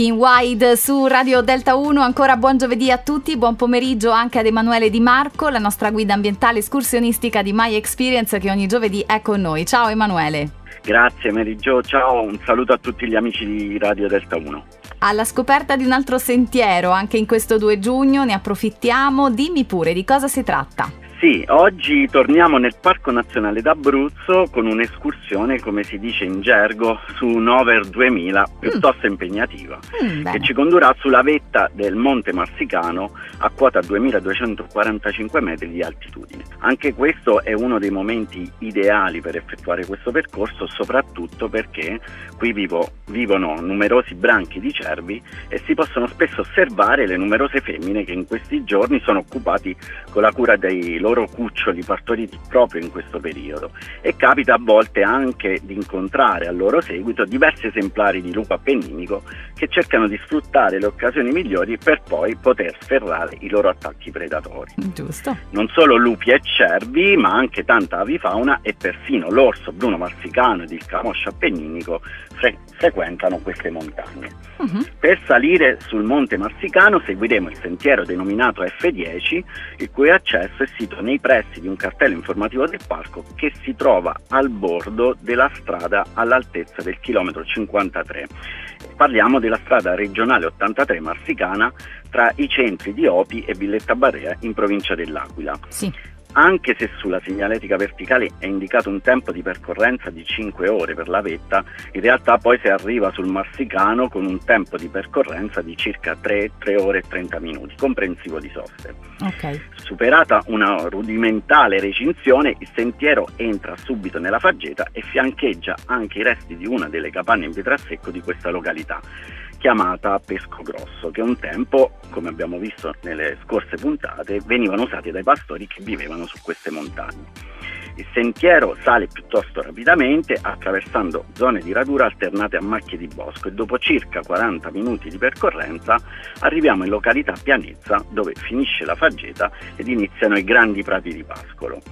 Walking Wide su Radio Delta 1. Ancora buon giovedì a tutti, buon pomeriggio anche ad Emanuele Di Marco, la nostra guida ambientale escursionistica di My Experience che ogni giovedì è con noi. Ciao Emanuele. Grazie Jo, ciao, un saluto a tutti gli amici di Radio Delta 1. Alla scoperta di un altro sentiero anche in questo 2 giugno, ne approfittiamo. Dimmi pure di cosa si tratta. Sì, oggi torniamo nel Parco Nazionale d'Abruzzo con un'escursione, come si dice in gergo, su un over 2000 piuttosto mm. impegnativa, mm, che ci condurrà sulla vetta del Monte Marsicano a quota 2245 metri di altitudine. Anche questo è uno dei momenti ideali per effettuare questo percorso, soprattutto perché qui vivo, vivono numerosi branchi di cervi e si possono spesso osservare le numerose femmine che in questi giorni sono occupati con la cura dei loro loro cuccioli partoriti proprio in questo periodo e capita a volte anche di incontrare al loro seguito diversi esemplari di lupo appenninico che cercano di sfruttare le occasioni migliori per poi poter sferrare i loro attacchi predatori. Giusto. Non solo lupi e cervi, ma anche tanta avifauna e persino l'orso bruno marsicano ed il camoscio appenninico fre- frequentano queste montagne. Uh-huh. Per salire sul monte Marsicano seguiremo il sentiero denominato F10, il cui accesso è sito nei pressi di un cartello informativo del parco che si trova al bordo della strada all'altezza del chilometro 53. Parliamo della strada regionale 83 Marsicana tra i centri di Opi e Villetta Barrea in provincia dell'Aquila. Sì anche se sulla segnaletica verticale è indicato un tempo di percorrenza di 5 ore per la vetta, in realtà poi si arriva sul Marsicano con un tempo di percorrenza di circa 3, 3 ore e 30 minuti, comprensivo di soste. Okay. Superata una rudimentale recinzione, il sentiero entra subito nella faggeta e fiancheggia anche i resti di una delle capanne in pietrasecco di questa località chiamata pesco grosso, che un tempo, come abbiamo visto nelle scorse puntate, venivano usati dai pastori che vivevano su queste montagne. Il sentiero sale piuttosto rapidamente attraversando zone di radura alternate a macchie di bosco e dopo circa 40 minuti di percorrenza arriviamo in località Pianezza dove finisce la faggeta ed iniziano i grandi prati di pascolo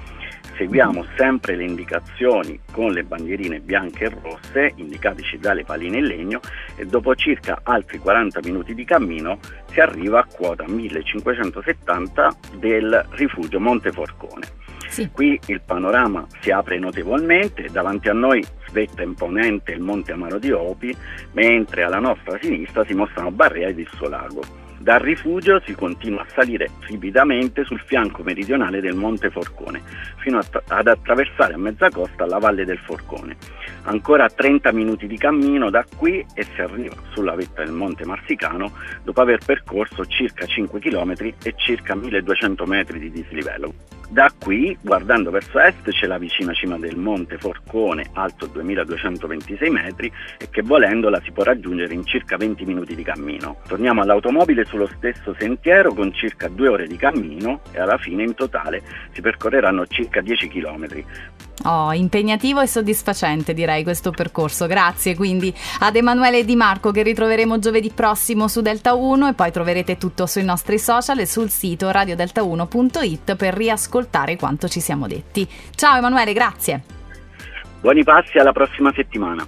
seguiamo sempre le indicazioni con le bandierine bianche e rosse indicatici dalle paline in legno e dopo circa altri 40 minuti di cammino si arriva a quota 1570 del rifugio Monteforcone. Sì. Qui il panorama si apre notevolmente, davanti a noi svetta imponente il Monte Amaro di Opi, mentre alla nostra sinistra si mostrano Barrea ed il suo lago. Dal rifugio si continua a salire ripidamente sul fianco meridionale del Monte Forcone, fino ad attraversare a mezza costa la valle del Forcone. Ancora 30 minuti di cammino da qui e si arriva sulla vetta del Monte Marsicano dopo aver percorso circa 5 km e circa 1200 metri di dislivello. Da qui, guardando verso est, c'è la vicina cima del Monte Forcone, alto 2226 metri, e che volendola si può raggiungere in circa 20 minuti di cammino. Torniamo all'automobile sullo stesso sentiero con circa due ore di cammino e alla fine in totale si percorreranno circa 10 km. Oh, impegnativo e soddisfacente direi questo percorso. Grazie quindi ad Emanuele Di Marco che ritroveremo giovedì prossimo su Delta 1 e poi troverete tutto sui nostri social e sul sito radiodelta1.it per riascoltare quanto ci siamo detti. Ciao Emanuele, grazie. Buoni passi alla prossima settimana.